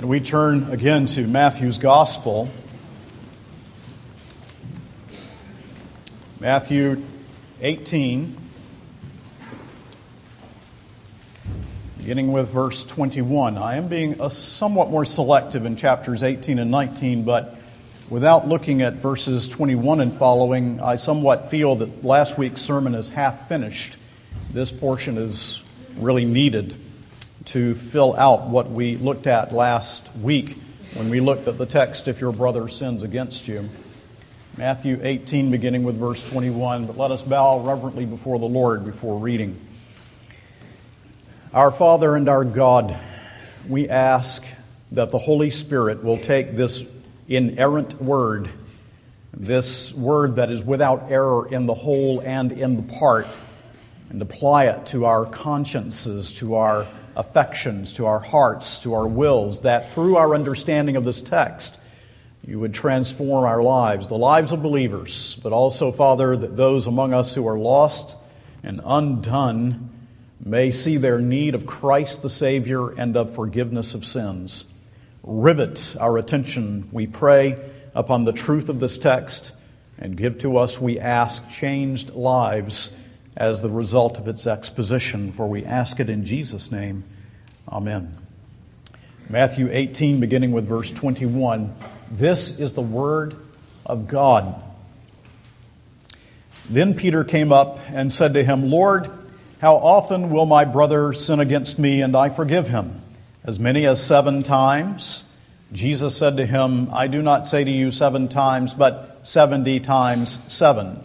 And we turn again to Matthew's Gospel. Matthew 18, beginning with verse 21. I am being a somewhat more selective in chapters 18 and 19, but without looking at verses 21 and following, I somewhat feel that last week's sermon is half finished. This portion is really needed to fill out what we looked at last week when we looked at the text, If your brother sins against you. Matthew 18, beginning with verse 21. But let us bow reverently before the Lord before reading. Our Father and our God, we ask that the Holy Spirit will take this inerrant word, this word that is without error in the whole and in the part, and apply it to our consciences, to our affections, to our hearts, to our wills, that through our understanding of this text, you would transform our lives, the lives of believers, but also, Father, that those among us who are lost and undone may see their need of Christ the Savior and of forgiveness of sins. Rivet our attention, we pray, upon the truth of this text and give to us, we ask, changed lives as the result of its exposition, for we ask it in Jesus' name. Amen. Matthew 18, beginning with verse 21. This is the word of God. Then Peter came up and said to him, Lord, how often will my brother sin against me and I forgive him? As many as seven times? Jesus said to him, I do not say to you seven times, but seventy times seven.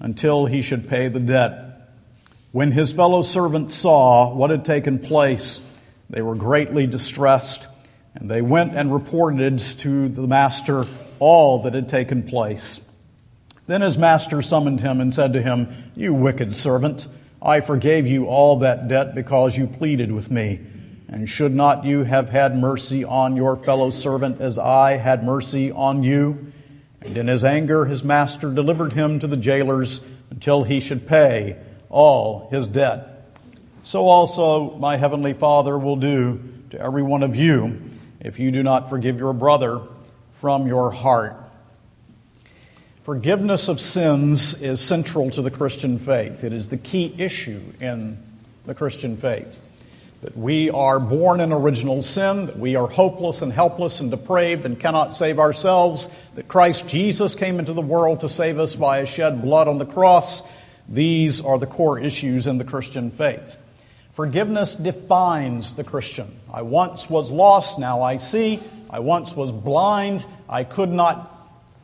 until he should pay the debt. When his fellow servants saw what had taken place, they were greatly distressed, and they went and reported to the master all that had taken place. Then his master summoned him and said to him, You wicked servant, I forgave you all that debt because you pleaded with me. And should not you have had mercy on your fellow servant as I had mercy on you? And in his anger, his master delivered him to the jailers until he should pay all his debt. So also my heavenly Father will do to every one of you if you do not forgive your brother from your heart. Forgiveness of sins is central to the Christian faith. It is the key issue in the Christian faith that we are born in original sin, that we are hopeless and helpless and depraved and cannot save ourselves, that Christ Jesus came into the world to save us by his shed blood on the cross. These are the core issues in the Christian faith. Forgiveness defines the Christian. I once was lost, now I see. I once was blind, I could not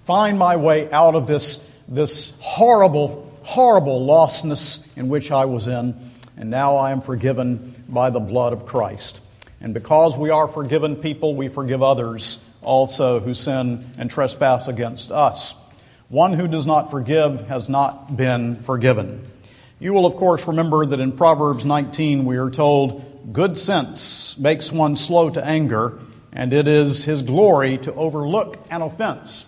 find my way out of this, this horrible, horrible lostness in which I was in, and now I am forgiven by the blood of Christ. And because we are forgiven people, we forgive others also who sin and trespass against us. One who does not forgive has not been forgiven. You will, of course, remember that in Proverbs 19 we are told, Good sense makes one slow to anger, and it is his glory to overlook an offense.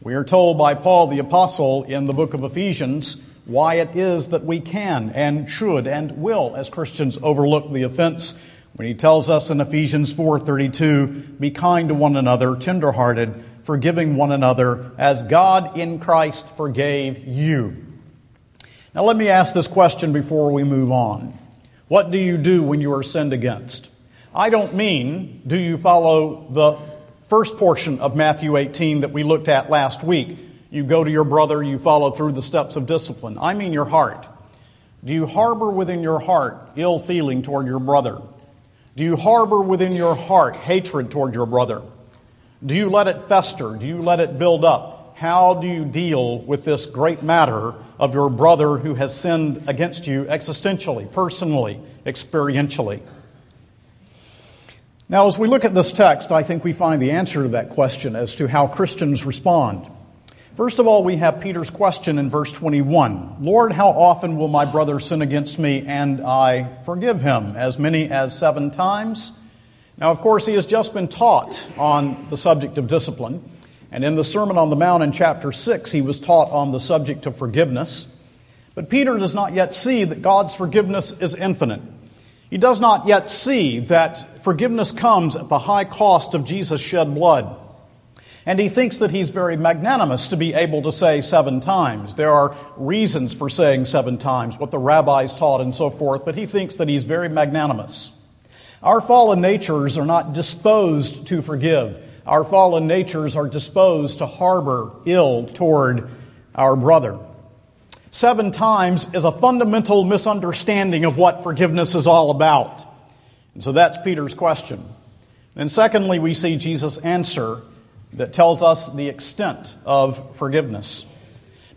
We are told by Paul the Apostle in the book of Ephesians why it is that we can and should and will as Christians overlook the offense when he tells us in Ephesians 4:32 be kind to one another tenderhearted forgiving one another as God in Christ forgave you. Now let me ask this question before we move on. What do you do when you are sinned against? I don't mean do you follow the first portion of Matthew 18 that we looked at last week. You go to your brother, you follow through the steps of discipline. I mean your heart. Do you harbor within your heart ill feeling toward your brother? Do you harbor within your heart hatred toward your brother? Do you let it fester? Do you let it build up? How do you deal with this great matter of your brother who has sinned against you existentially, personally, experientially? Now, as we look at this text, I think we find the answer to that question as to how Christians respond. First of all, we have Peter's question in verse 21 Lord, how often will my brother sin against me and I forgive him? As many as seven times? Now, of course, he has just been taught on the subject of discipline. And in the Sermon on the Mount in chapter 6, he was taught on the subject of forgiveness. But Peter does not yet see that God's forgiveness is infinite. He does not yet see that forgiveness comes at the high cost of Jesus' shed blood. And he thinks that he's very magnanimous to be able to say seven times. There are reasons for saying seven times, what the rabbis taught and so forth, but he thinks that he's very magnanimous. Our fallen natures are not disposed to forgive. Our fallen natures are disposed to harbor ill toward our brother. Seven times is a fundamental misunderstanding of what forgiveness is all about. And so that's Peter's question. And secondly, we see Jesus' answer that tells us the extent of forgiveness.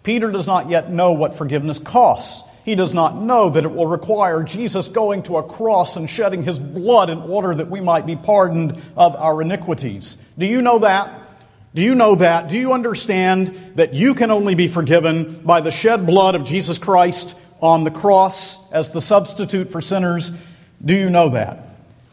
Peter does not yet know what forgiveness costs. He does not know that it will require Jesus going to a cross and shedding his blood in order that we might be pardoned of our iniquities. Do you know that? Do you know that? Do you understand that you can only be forgiven by the shed blood of Jesus Christ on the cross as the substitute for sinners? Do you know that?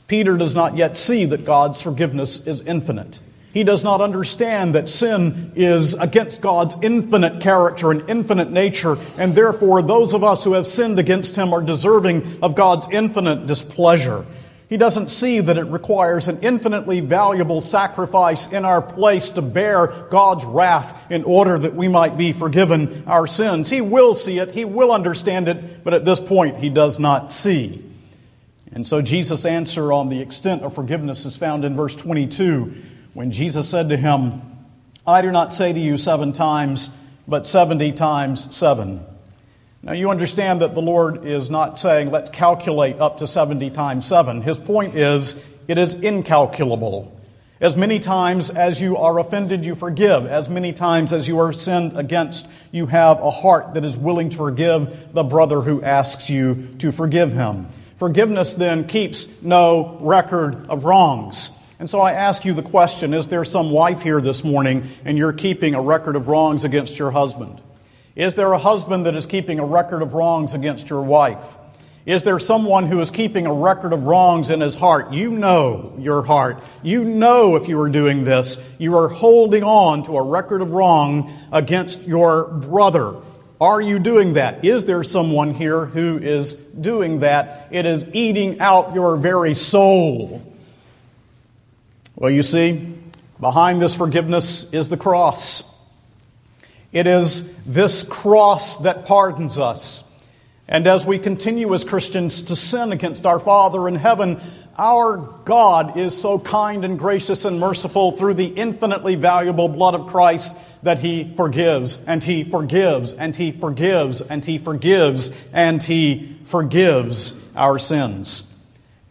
Peter does not yet see that God's forgiveness is infinite. He does not understand that sin is against God's infinite character and infinite nature, and therefore those of us who have sinned against Him are deserving of God's infinite displeasure. He doesn't see that it requires an infinitely valuable sacrifice in our place to bear God's wrath in order that we might be forgiven our sins. He will see it, he will understand it, but at this point he does not see. And so Jesus' answer on the extent of forgiveness is found in verse 22 when Jesus said to him, I do not say to you seven times, but 70 times seven. Now, you understand that the Lord is not saying, let's calculate up to 70 times 7. His point is, it is incalculable. As many times as you are offended, you forgive. As many times as you are sinned against, you have a heart that is willing to forgive the brother who asks you to forgive him. Forgiveness then keeps no record of wrongs. And so I ask you the question Is there some wife here this morning and you're keeping a record of wrongs against your husband? Is there a husband that is keeping a record of wrongs against your wife? Is there someone who is keeping a record of wrongs in his heart? You know your heart. You know if you are doing this, you are holding on to a record of wrong against your brother. Are you doing that? Is there someone here who is doing that? It is eating out your very soul. Well, you see, behind this forgiveness is the cross. It is this cross that pardons us. And as we continue as Christians to sin against our Father in heaven, our God is so kind and gracious and merciful through the infinitely valuable blood of Christ that He forgives, and He forgives, and He forgives, and He forgives, and He forgives our sins.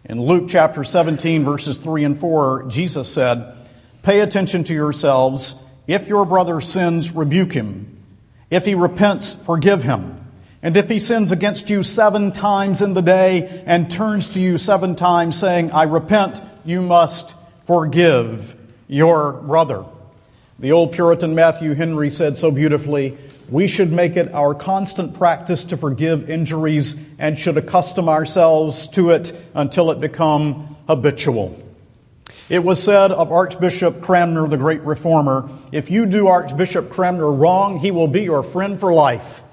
In Luke chapter 17, verses 3 and 4, Jesus said, Pay attention to yourselves. If your brother sins, rebuke him. If he repents, forgive him. And if he sins against you seven times in the day and turns to you seven times saying, I repent, you must forgive your brother. The old Puritan Matthew Henry said so beautifully, we should make it our constant practice to forgive injuries and should accustom ourselves to it until it become habitual. It was said of Archbishop Cranmer, the great reformer, if you do Archbishop Cranmer wrong, he will be your friend for life.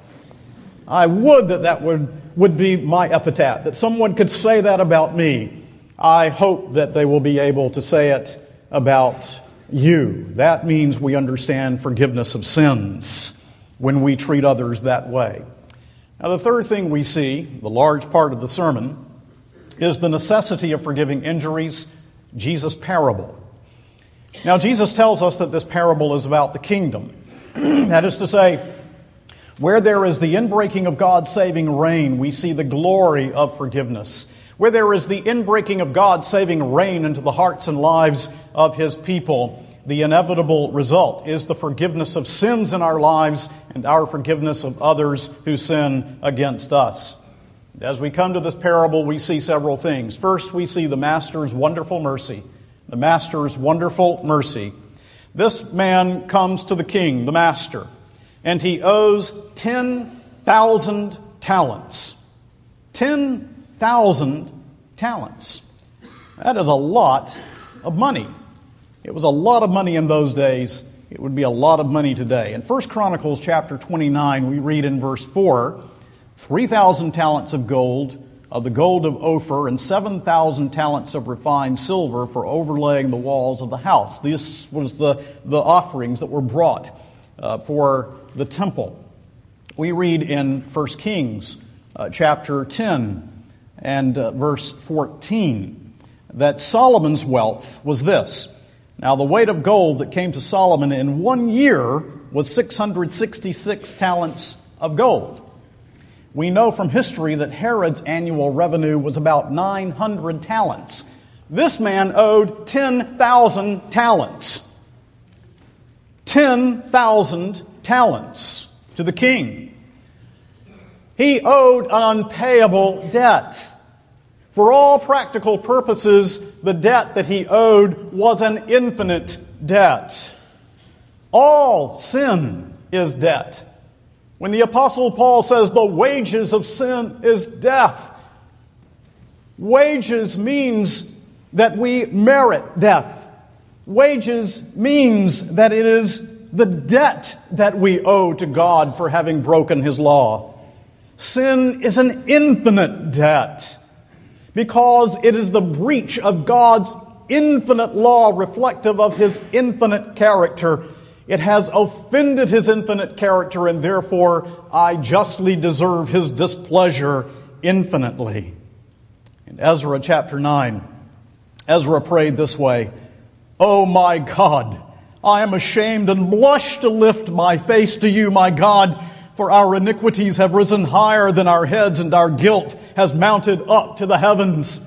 I would that that would, would be my epitaph, that someone could say that about me. I hope that they will be able to say it about you. That means we understand forgiveness of sins when we treat others that way. Now, the third thing we see, the large part of the sermon, is the necessity of forgiving injuries, Jesus' parable. Now, Jesus tells us that this parable is about the kingdom. that is to say, where there is the inbreaking of God's saving reign, we see the glory of forgiveness. Where there is the inbreaking of God's saving reign into the hearts and lives of His people, the inevitable result is the forgiveness of sins in our lives and our forgiveness of others who sin against us. As we come to this parable, we see several things. First, we see the Master's wonderful mercy. The Master's wonderful mercy. This man comes to the king, the Master, and he owes 10,000 talents. 10,000 talents. That is a lot of money. It was a lot of money in those days. It would be a lot of money today. In 1 Chronicles chapter 29, we read in verse 4 3,000 talents of gold, of the gold of Ophir, and 7,000 talents of refined silver for overlaying the walls of the house. This was the, the offerings that were brought uh, for the temple. We read in 1 Kings uh, chapter 10 and uh, verse 14 that Solomon's wealth was this. Now, the weight of gold that came to Solomon in one year was 666 talents of gold. We know from history that Herod's annual revenue was about 900 talents. This man owed 10,000 talents. 10,000 talents to the king. He owed an unpayable debt. For all practical purposes, the debt that he owed was an infinite debt. All sin is debt. When the Apostle Paul says the wages of sin is death, wages means that we merit death. Wages means that it is the debt that we owe to God for having broken His law. Sin is an infinite debt because it is the breach of God's infinite law reflective of His infinite character it has offended his infinite character, and therefore I justly deserve his displeasure infinitely. In Ezra chapter 9, Ezra prayed this way Oh my God, I am ashamed and blush to lift my face to you, my God, for our iniquities have risen higher than our heads, and our guilt has mounted up to the heavens.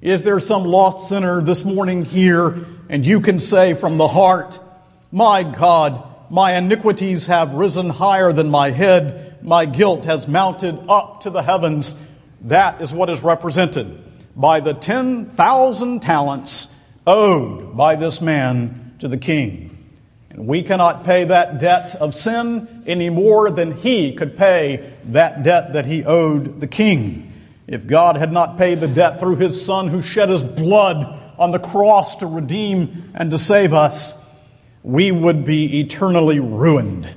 Is there some lost sinner this morning here, and you can say from the heart, my God, my iniquities have risen higher than my head. My guilt has mounted up to the heavens. That is what is represented by the 10,000 talents owed by this man to the king. And we cannot pay that debt of sin any more than he could pay that debt that he owed the king. If God had not paid the debt through his son who shed his blood on the cross to redeem and to save us, we would be eternally ruined.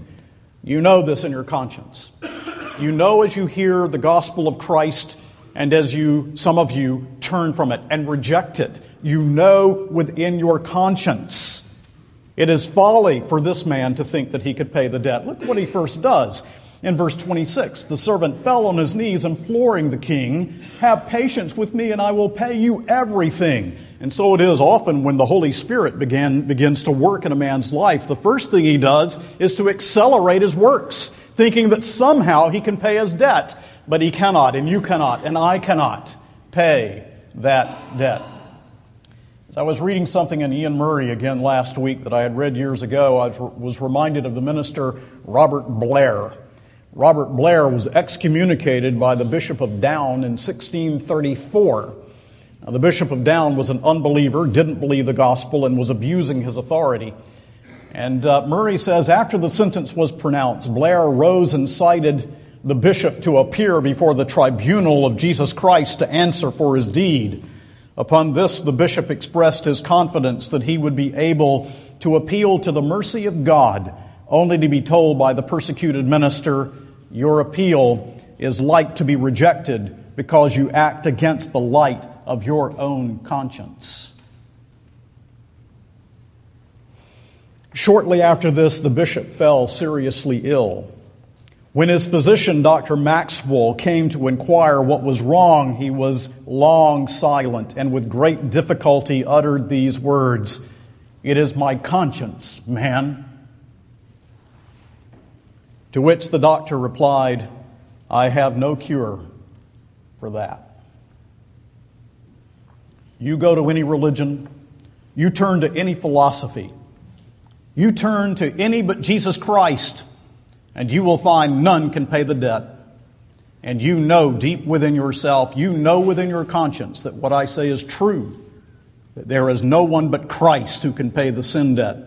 You know this in your conscience. You know as you hear the gospel of Christ and as you, some of you, turn from it and reject it. You know within your conscience. It is folly for this man to think that he could pay the debt. Look what he first does. In verse 26, the servant fell on his knees, imploring the king, Have patience with me, and I will pay you everything. And so it is often when the Holy Spirit began, begins to work in a man's life, the first thing he does is to accelerate his works, thinking that somehow he can pay his debt. But he cannot, and you cannot, and I cannot pay that debt. As I was reading something in Iain Murray again last week that I had read years ago, I was reminded of the minister Robert Blair. Robert Blair was excommunicated by the Bishop of Down in 1634. Now, the Bishop of Down was an unbeliever, didn't believe the gospel, and was abusing his authority. And uh, Murray says after the sentence was pronounced, Blair rose and cited the bishop to appear before the tribunal of Jesus Christ to answer for his deed. Upon this, the bishop expressed his confidence that he would be able to appeal to the mercy of God, only to be told by the persecuted minister, Your appeal is like to be rejected because you act against the light of your own conscience. Shortly after this, the bishop fell seriously ill. When his physician, Dr. Maxwell, came to inquire what was wrong, he was long silent and with great difficulty uttered these words It is my conscience, man. To which the doctor replied, I have no cure for that. You go to any religion, you turn to any philosophy, you turn to any but Jesus Christ, and you will find none can pay the debt. And you know deep within yourself, you know within your conscience that what I say is true. That there is no one but Christ who can pay the sin debt.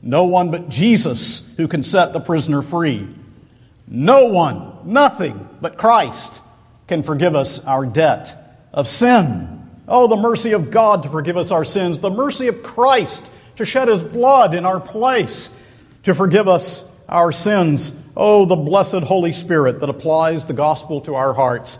No one but Jesus who can set the prisoner free. No one, nothing but Christ can forgive us our debt of sin. Oh, the mercy of God to forgive us our sins, the mercy of Christ to shed his blood in our place to forgive us our sins. Oh, the blessed Holy Spirit that applies the gospel to our hearts.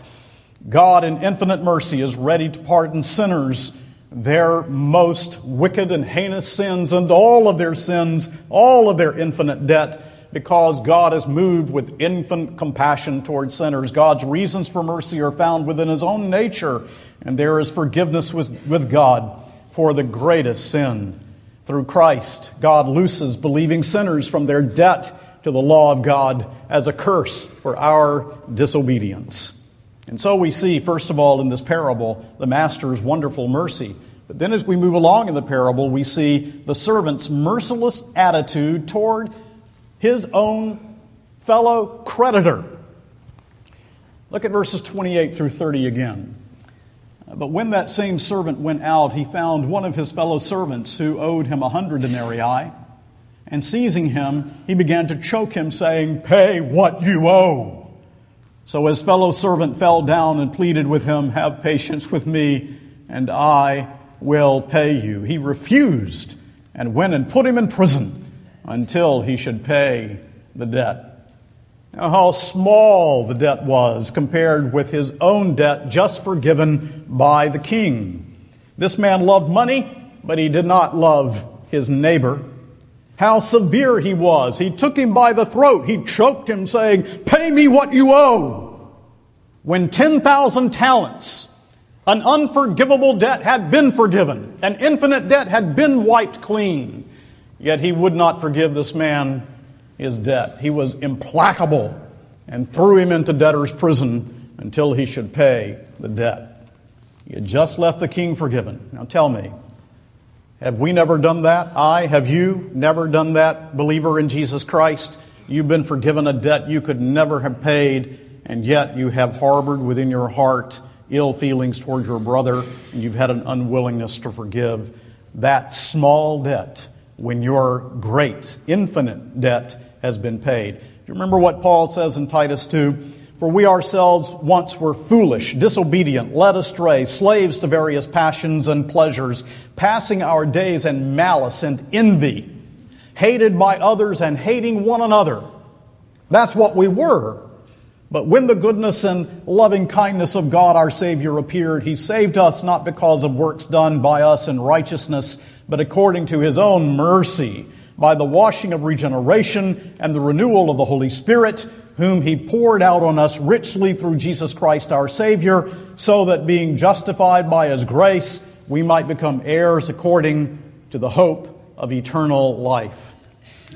God, in infinite mercy, is ready to pardon sinners their most wicked and heinous sins and all of their sins, all of their infinite debt because God is moved with infinite compassion towards sinners. God's reasons for mercy are found within His own nature, and there is forgiveness with, with God for the greatest sin. Through Christ, God looses believing sinners from their debt to the law of God as a curse for our disobedience. And so we see, first of all, in this parable, the master's wonderful mercy. But then as we move along in the parable, we see the servant's merciless attitude toward his own fellow creditor. Look at verses 28 through 30 again. But when that same servant went out, he found one of his fellow servants who owed him a hundred denarii. And seizing him, he began to choke him, saying, Pay what you owe. So his fellow servant fell down and pleaded with him, Have patience with me, and I will pay you. He refused and went and put him in prison until he should pay the debt. Now, how small the debt was compared with his own debt just forgiven by the king. This man loved money, but he did not love his neighbor. How severe he was. He took him by the throat. He choked him, saying, Pay me what you owe. When 10,000 talents, an unforgivable debt had been forgiven, an infinite debt had been wiped clean. Yet he would not forgive this man his debt. He was implacable and threw him into debtor's prison until he should pay the debt. He had just left the king forgiven. Now tell me, have we never done that? I, have you never done that, believer in Jesus Christ? You've been forgiven a debt you could never have paid, and yet you have harbored within your heart ill feelings towards your brother, and you've had an unwillingness to forgive. That small debt when your great, infinite debt has been paid. Do you remember what Paul says in Titus 2? For we ourselves once were foolish, disobedient, led astray, slaves to various passions and pleasures, passing our days in malice and envy, hated by others and hating one another. That's what we were. But when the goodness and loving kindness of God our Savior appeared, He saved us not because of works done by us in righteousness, but according to his own mercy, by the washing of regeneration and the renewal of the Holy Spirit, whom he poured out on us richly through Jesus Christ our Savior, so that being justified by his grace, we might become heirs according to the hope of eternal life.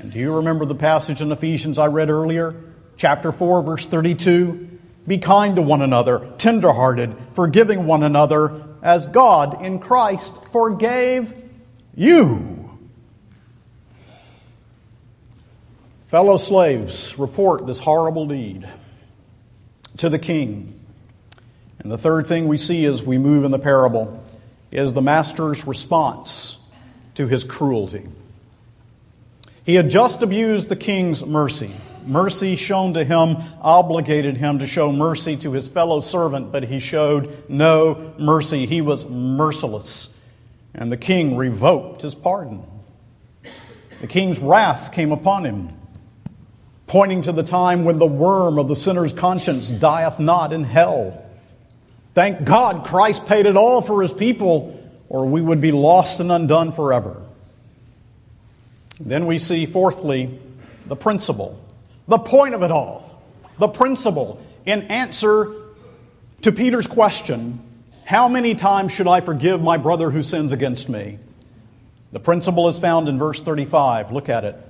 And do you remember the passage in Ephesians I read earlier? Chapter 4, verse 32. Be kind to one another, tenderhearted, forgiving one another, as God in Christ forgave you. Fellow slaves, report this horrible deed to the king. And the third thing we see as we move in the parable is the master's response to his cruelty. He had just abused the king's mercy. Mercy shown to him obligated him to show mercy to his fellow servant, but he showed no mercy. He was merciless and the king revoked his pardon. The king's wrath came upon him, pointing to the time when the worm of the sinner's conscience dieth not in hell. Thank God Christ paid it all for his people, or we would be lost and undone forever. Then we see, fourthly, the principle, the point of it all, the principle in answer to Peter's question how many times should I forgive my brother who sins against me? The principle is found in verse 35. Look at it.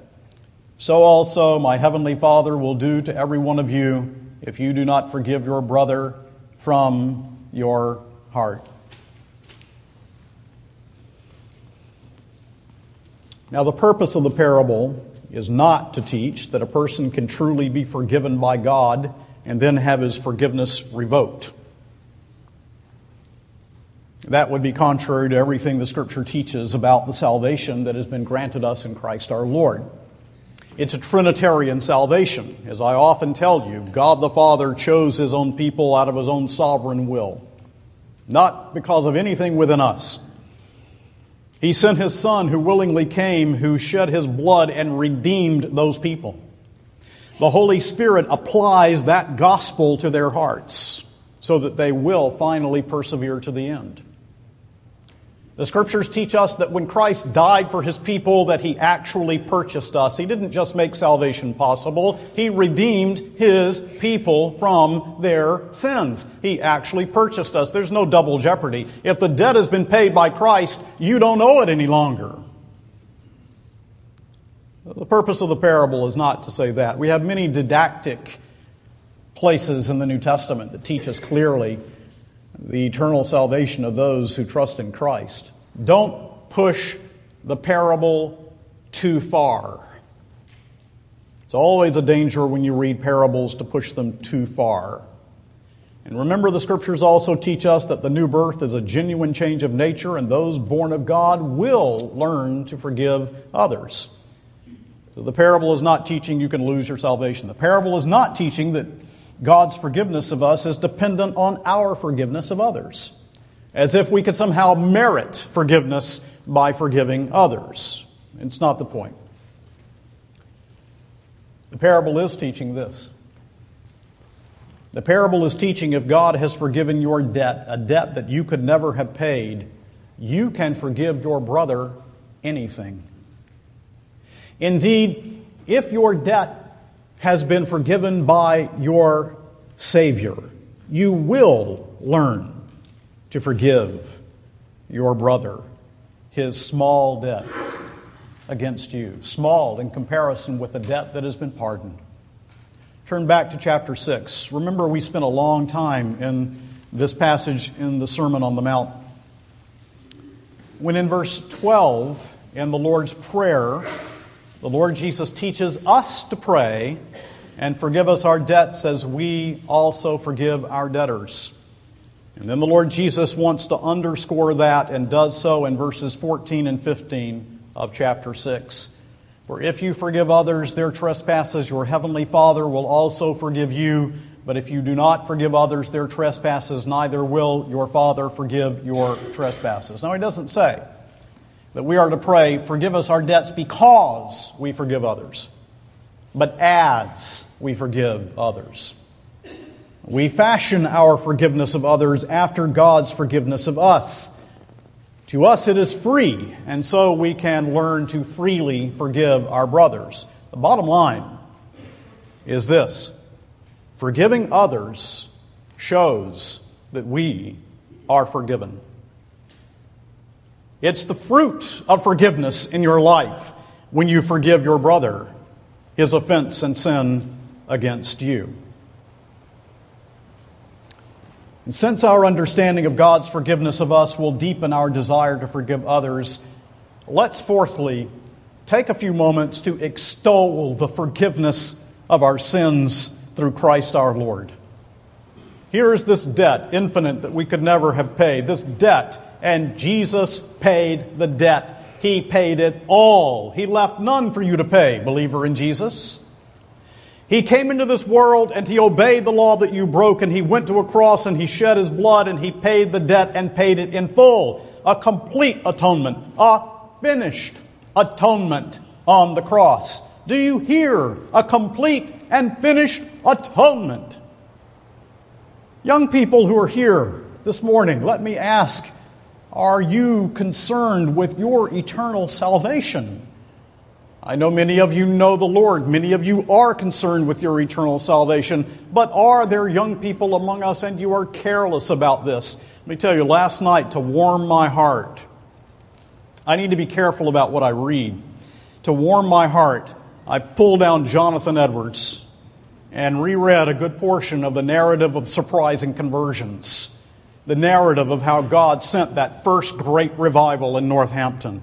So also my heavenly Father will do to every one of you if you do not forgive your brother from your heart. Now, the purpose of the parable is not to teach that a person can truly be forgiven by God and then have his forgiveness revoked. That would be contrary to everything the Scripture teaches about the salvation that has been granted us in Christ our Lord. It's a Trinitarian salvation. As I often tell you, God the Father chose His own people out of His own sovereign will, not because of anything within us. He sent His Son who willingly came, who shed His blood and redeemed those people. The Holy Spirit applies that gospel to their hearts so that they will finally persevere to the end. The scriptures teach us that when Christ died for his people that he actually purchased us. He didn't just make salvation possible, he redeemed his people from their sins. He actually purchased us. There's no double jeopardy. If the debt has been paid by Christ, you don't owe it any longer. The purpose of the parable is not to say that. We have many didactic places in the New Testament that teach us clearly the eternal salvation of those who trust in Christ. Don't push the parable too far. It's always a danger when you read parables to push them too far. And remember, the scriptures also teach us that the new birth is a genuine change of nature, and those born of God will learn to forgive others. So the parable is not teaching you can lose your salvation. The parable is not teaching that God's forgiveness of us is dependent on our forgiveness of others, as if we could somehow merit forgiveness by forgiving others. It's not the point. The parable is teaching this. The parable is teaching if God has forgiven your debt, a debt that you could never have paid, you can forgive your brother anything. Indeed, if your debt has been forgiven by your Savior, you will learn to forgive your brother his small debt against you, small in comparison with the debt that has been pardoned. Turn back to chapter 6. Remember, we spent a long time in this passage in the Sermon on the Mount. When in verse 12, in the Lord's Prayer, the Lord Jesus teaches us to pray and forgive us our debts as we also forgive our debtors. And then the Lord Jesus wants to underscore that and does so in verses 14 and 15 of chapter 6. For if you forgive others their trespasses, your heavenly Father will also forgive you. But if you do not forgive others their trespasses, neither will your Father forgive your trespasses. Now, he doesn't say that we are to pray, forgive us our debts because we forgive others, but as we forgive others. We fashion our forgiveness of others after God's forgiveness of us. To us, it is free, and so we can learn to freely forgive our brothers. The bottom line is this forgiving others shows that we are forgiven. It's the fruit of forgiveness in your life when you forgive your brother his offense and sin against you. And since our understanding of God's forgiveness of us will deepen our desire to forgive others, let's fourthly take a few moments to extol the forgiveness of our sins through Christ our Lord. Here is this debt, infinite, that we could never have paid. This debt and Jesus paid the debt. He paid it all. He left none for you to pay, believer in Jesus. He came into this world and he obeyed the law that you broke, and he went to a cross and he shed his blood and he paid the debt and paid it in full. A complete atonement, a finished atonement on the cross. Do you hear? A complete and finished atonement. Young people who are here this morning, let me ask are you concerned with your eternal salvation? I know many of you know the Lord. Many of you are concerned with your eternal salvation. But are there young people among us and you are careless about this? Let me tell you, last night, to warm my heart, I need to be careful about what I read. To warm my heart, I pulled down Jonathan Edwards and reread a good portion of the narrative of surprising conversions, the narrative of how God sent that first great revival in Northampton.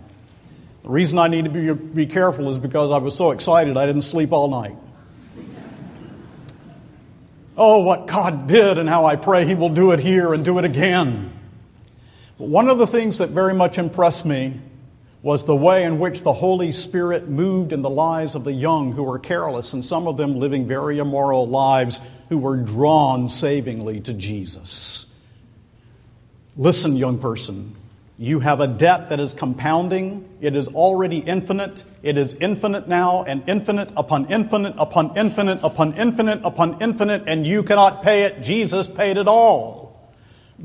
The reason I need to be, be careful is because I was so excited I didn't sleep all night. Oh, what God did, and how I pray He will do it here and do it again. But one of the things that very much impressed me was the way in which the Holy Spirit moved in the lives of the young who were careless, and some of them living very immoral lives who were drawn savingly to Jesus. Listen, young person, you have a debt that is compounding. It is already infinite. It is infinite now and infinite upon infinite upon infinite upon infinite upon infinite, and you cannot pay it. Jesus paid it all.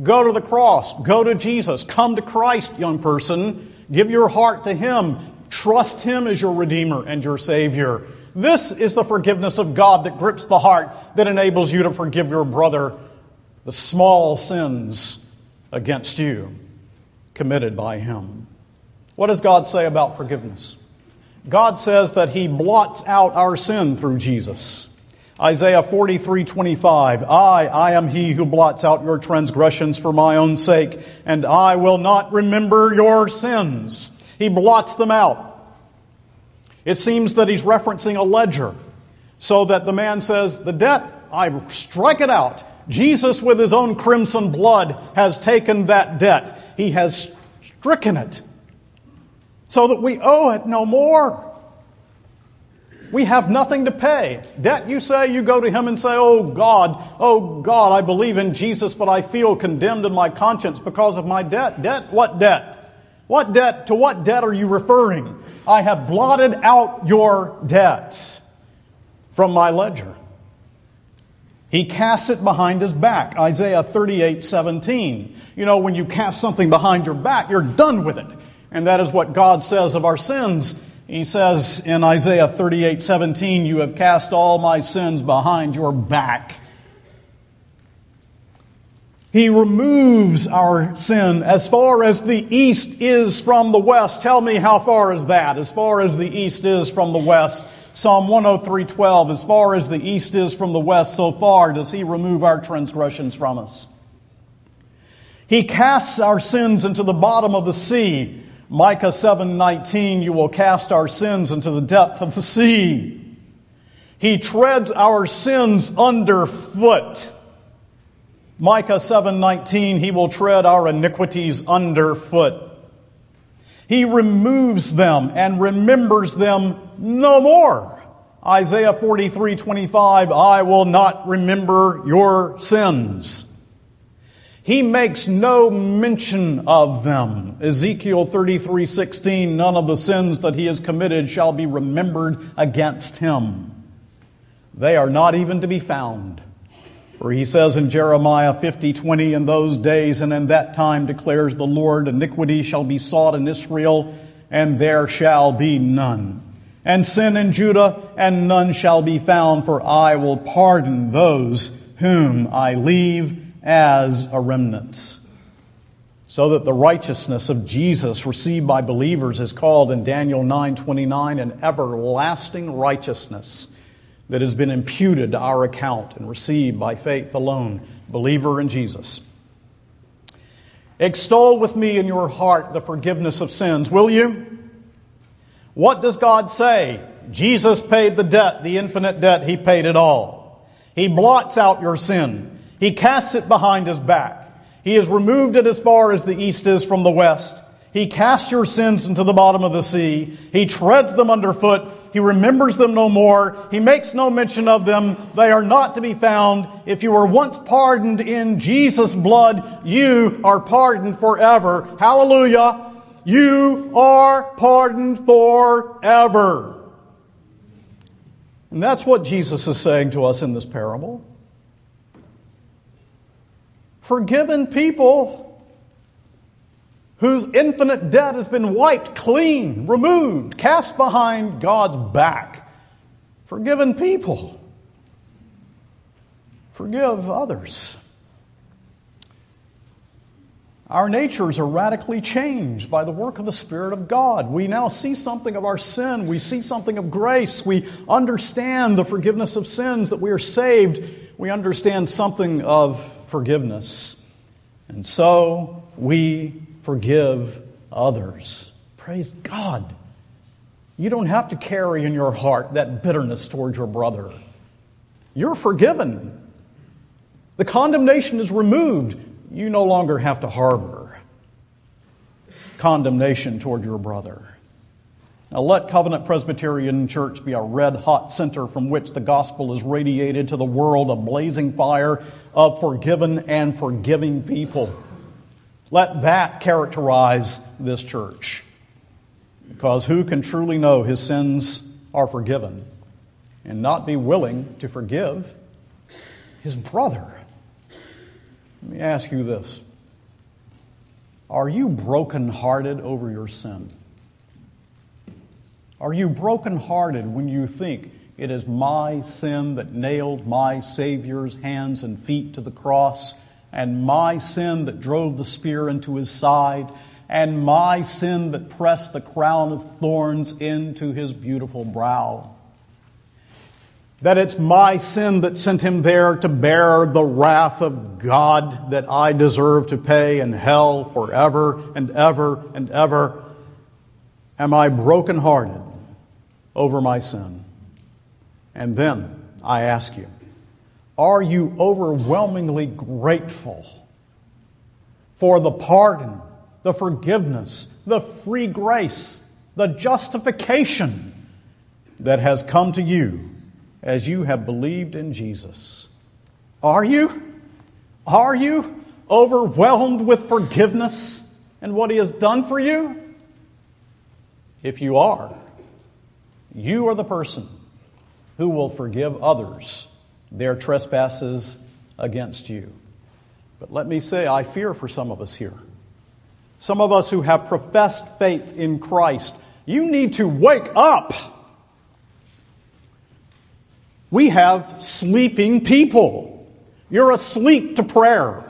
Go to the cross. Go to Jesus. Come to Christ, young person. Give your heart to Him. Trust Him as your Redeemer and your Savior. This is the forgiveness of God that grips the heart, that enables you to forgive your brother the small sins against you committed by him. What does God say about forgiveness? God says that he blots out our sin through Jesus. Isaiah 43 25. I, I am he who blots out your transgressions for my own sake, and I will not remember your sins. He blots them out. It seems that he's referencing a ledger, so that the man says, The debt, I strike it out. Jesus, with his own crimson blood, has taken that debt. He has stricken it so that we owe it no more. We have nothing to pay. Debt, you say, you go to him and say, Oh God, oh God, I believe in Jesus, but I feel condemned in my conscience because of my debt. Debt? What debt? What debt? To what debt are you referring? I have blotted out your debts from my ledger. He casts it behind his back. Isaiah 38, 17. You know, when you cast something behind your back, you're done with it. And that is what God says of our sins. He says in Isaiah 38, 17, You have cast all my sins behind your back. He removes our sin as far as the east is from the west. Tell me how far is that? As far as the east is from the west. Psalm 103:12 As far as the east is from the west so far does he remove our transgressions from us. He casts our sins into the bottom of the sea. Micah 7:19 You will cast our sins into the depth of the sea. He treads our sins underfoot. Micah 7:19 He will tread our iniquities underfoot. He removes them and remembers them no more. Isaiah 43 25, I will not remember your sins. He makes no mention of them. Ezekiel 33 16, none of the sins that he has committed shall be remembered against him. They are not even to be found. For he says in Jeremiah 50, 20, in those days and in that time declares the Lord, iniquity shall be sought in Israel, and there shall be none. And sin in Judah, and none shall be found, for I will pardon those whom I leave as a remnant. So that the righteousness of Jesus received by believers is called in Daniel 9, 29, an everlasting righteousness that has been imputed to our account and received by faith alone, believer in Jesus. Extol with me in your heart the forgiveness of sins, will you? What does God say? Jesus paid the debt, the infinite debt, He paid it all. He blots out your sin. He casts it behind His back. He has removed it as far as the east is from the west. He casts your sins into the bottom of the sea. He treads them underfoot. He remembers them no more. He makes no mention of them. They are not to be found. If you were once pardoned in Jesus' blood, you are pardoned forever. Hallelujah. You are pardoned forever. And that's what Jesus is saying to us in this parable. Forgiven people whose infinite debt has been wiped clean, removed, cast behind God's back. Forgiven people. Forgive others. Our natures are radically changed by the work of the Spirit of God. We now see something of our sin. We see something of grace. We understand the forgiveness of sins, that we are saved. We understand something of forgiveness. And so we forgive others. Praise God. You don't have to carry in your heart that bitterness towards your brother. You're forgiven. The condemnation is removed you no longer have to harbor condemnation toward your brother. Now, let Covenant Presbyterian Church be a red hot center from which the gospel is radiated to the world, a blazing fire of forgiven and forgiving people. Let that characterize this church. Because who can truly know his sins are forgiven and not be willing to forgive his brother? Let me ask you this Are you brokenhearted over your sin? Are you brokenhearted when you think it is my sin that nailed my Savior's hands and feet to the cross, and my sin that drove the spear into his side, and my sin that pressed the crown of thorns into his beautiful brow? that it's my sin that sent him there to bear the wrath of God that I deserve to pay in hell forever and ever and ever. Am I brokenhearted over my sin? And then I ask you, are you overwhelmingly grateful for the pardon, the forgiveness, the free grace, the justification that has come to you? as you have believed in Jesus. Are you? Are you overwhelmed with forgiveness and what He has done for you? If you are, you are the person who will forgive others their trespasses against you. But let me say, I fear for some of us here. Some of us who have professed faith in Christ, you need to wake up. We have sleeping people. You're asleep to prayer.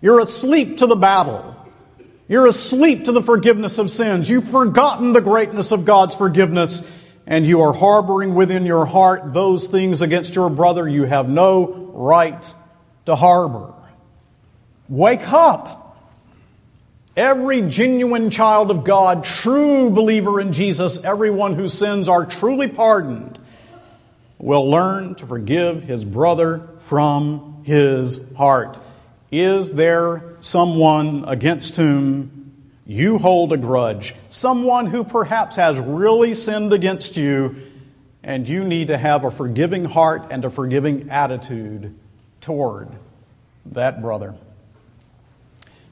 You're asleep to the battle. You're asleep to the forgiveness of sins. You've forgotten the greatness of God's forgiveness, and you are harboring within your heart those things against your brother you have no right to harbor. Wake up. Every genuine child of God, true believer in Jesus, everyone whose sins are truly pardoned, will learn to forgive his brother from his heart. Is there someone against whom you hold a grudge? Someone who perhaps has really sinned against you, and you need to have a forgiving heart and a forgiving attitude toward that brother.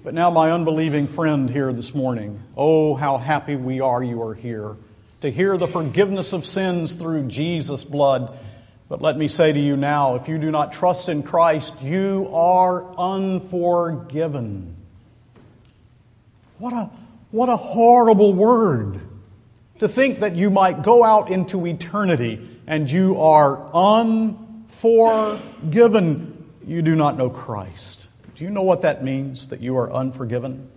But now, my unbelieving friend here this morning, oh, how happy we are you are here to hear the forgiveness of sins through Jesus' blood. But let me say to you now if you do not trust in Christ, you are unforgiven. What a, what a horrible word to think that you might go out into eternity and you are unforgiven. You do not know Christ. Do you know what that means, that you are unforgiven?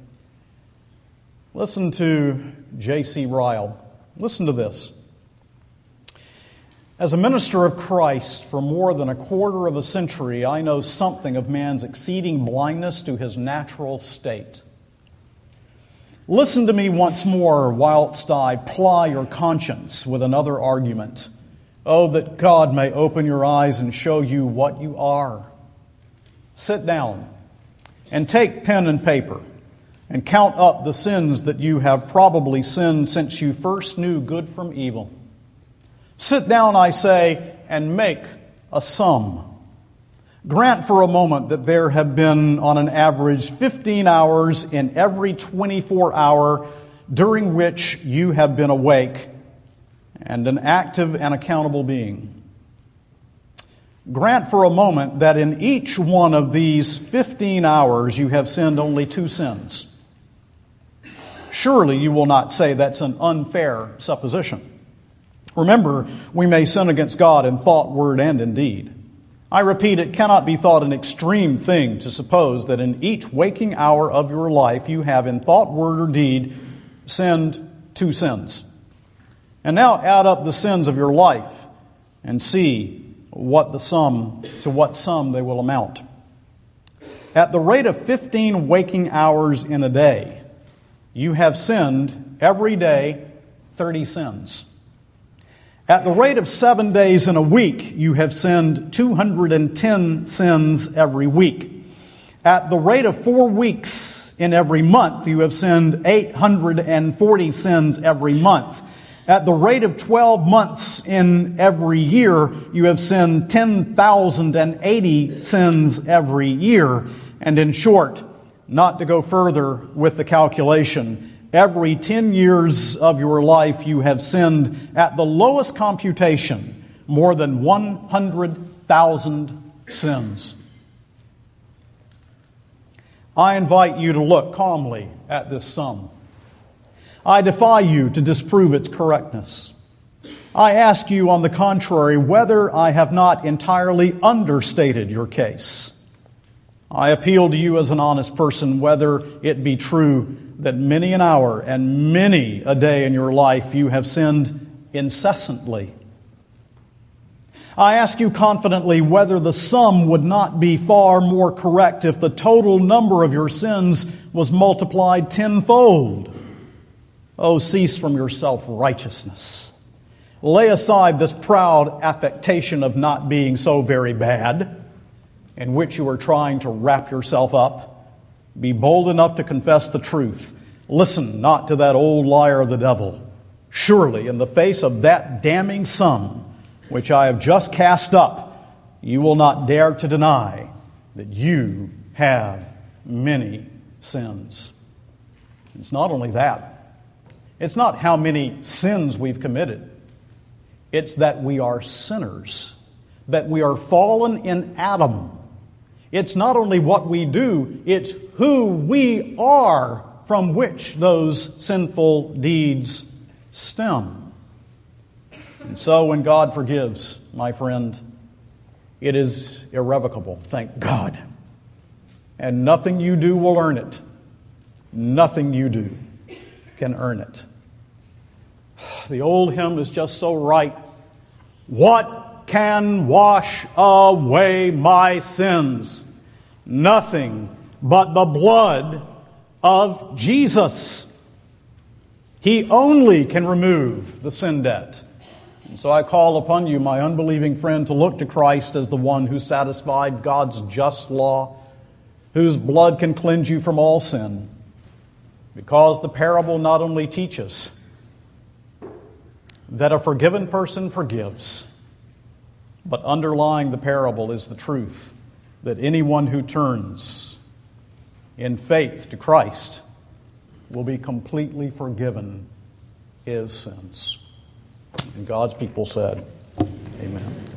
Listen to J.C. Ryle. Listen to this. As a minister of Christ for more than a quarter of a century, I know something of man's exceeding blindness to his natural state. Listen to me once more whilst I ply your conscience with another argument. Oh, that God may open your eyes and show you what you are. Sit down and take pen and paper and count up the sins that you have probably sinned since you first knew good from evil. Sit down, I say, and make a sum. Grant for a moment that there have been, on an average, 15 hours in every 24 hour during which you have been awake and an active and accountable being. Grant for a moment that in each one of these 15 hours you have sinned only two sins. Surely you will not say that's an unfair supposition. Remember, we may sin against God in thought, word, and in deed. I repeat, it cannot be thought an extreme thing to suppose that in each waking hour of your life you have, in thought, word, or deed, sinned two sins. And now add up the sins of your life and see what the sum, to what sum they will amount. At the rate of 15 waking hours in a day, you have sinned every day 30 sins. At the rate of seven days in a week, you have sinned 210 sins every week. At the rate of four weeks in every month, you have sinned 840 sins every month. At the rate of 12 months in every year, you have sinned 10,080 sins every year. And in short, not to go further with the calculation, Every 10 years of your life, you have sinned at the lowest computation more than 100,000 sins. I invite you to look calmly at this sum. I defy you to disprove its correctness. I ask you, on the contrary, whether I have not entirely understated your case. I appeal to you as an honest person whether it be true that many an hour and many a day in your life you have sinned incessantly. I ask you confidently whether the sum would not be far more correct if the total number of your sins was multiplied tenfold. Oh, cease from your self righteousness. Lay aside this proud affectation of not being so very bad, in which you are trying to wrap yourself up be bold enough to confess the truth. Listen not to that old liar the devil. Surely, in the face of that damning sum which I have just cast up, you will not dare to deny that you have many sins. It's not only that, it's not how many sins we've committed, it's that we are sinners, that we are fallen in Adam it's not only what we do, it's who we are from which those sinful deeds stem. And so when God forgives, my friend, it is irrevocable, thank God. And nothing you do will earn it. Nothing you do can earn it. The old hymn is just so right. What can wash away my sins? Nothing but the blood of Jesus. He only can remove the sin debt. And so I call upon you, my unbelieving friend, to look to Christ as the one who satisfied God's just law, whose blood can cleanse you from all sin. Because the parable not only teaches that a forgiven person forgives, but underlying the parable is the truth that anyone who turns in faith to Christ will be completely forgiven his sins. And God's people said, Amen.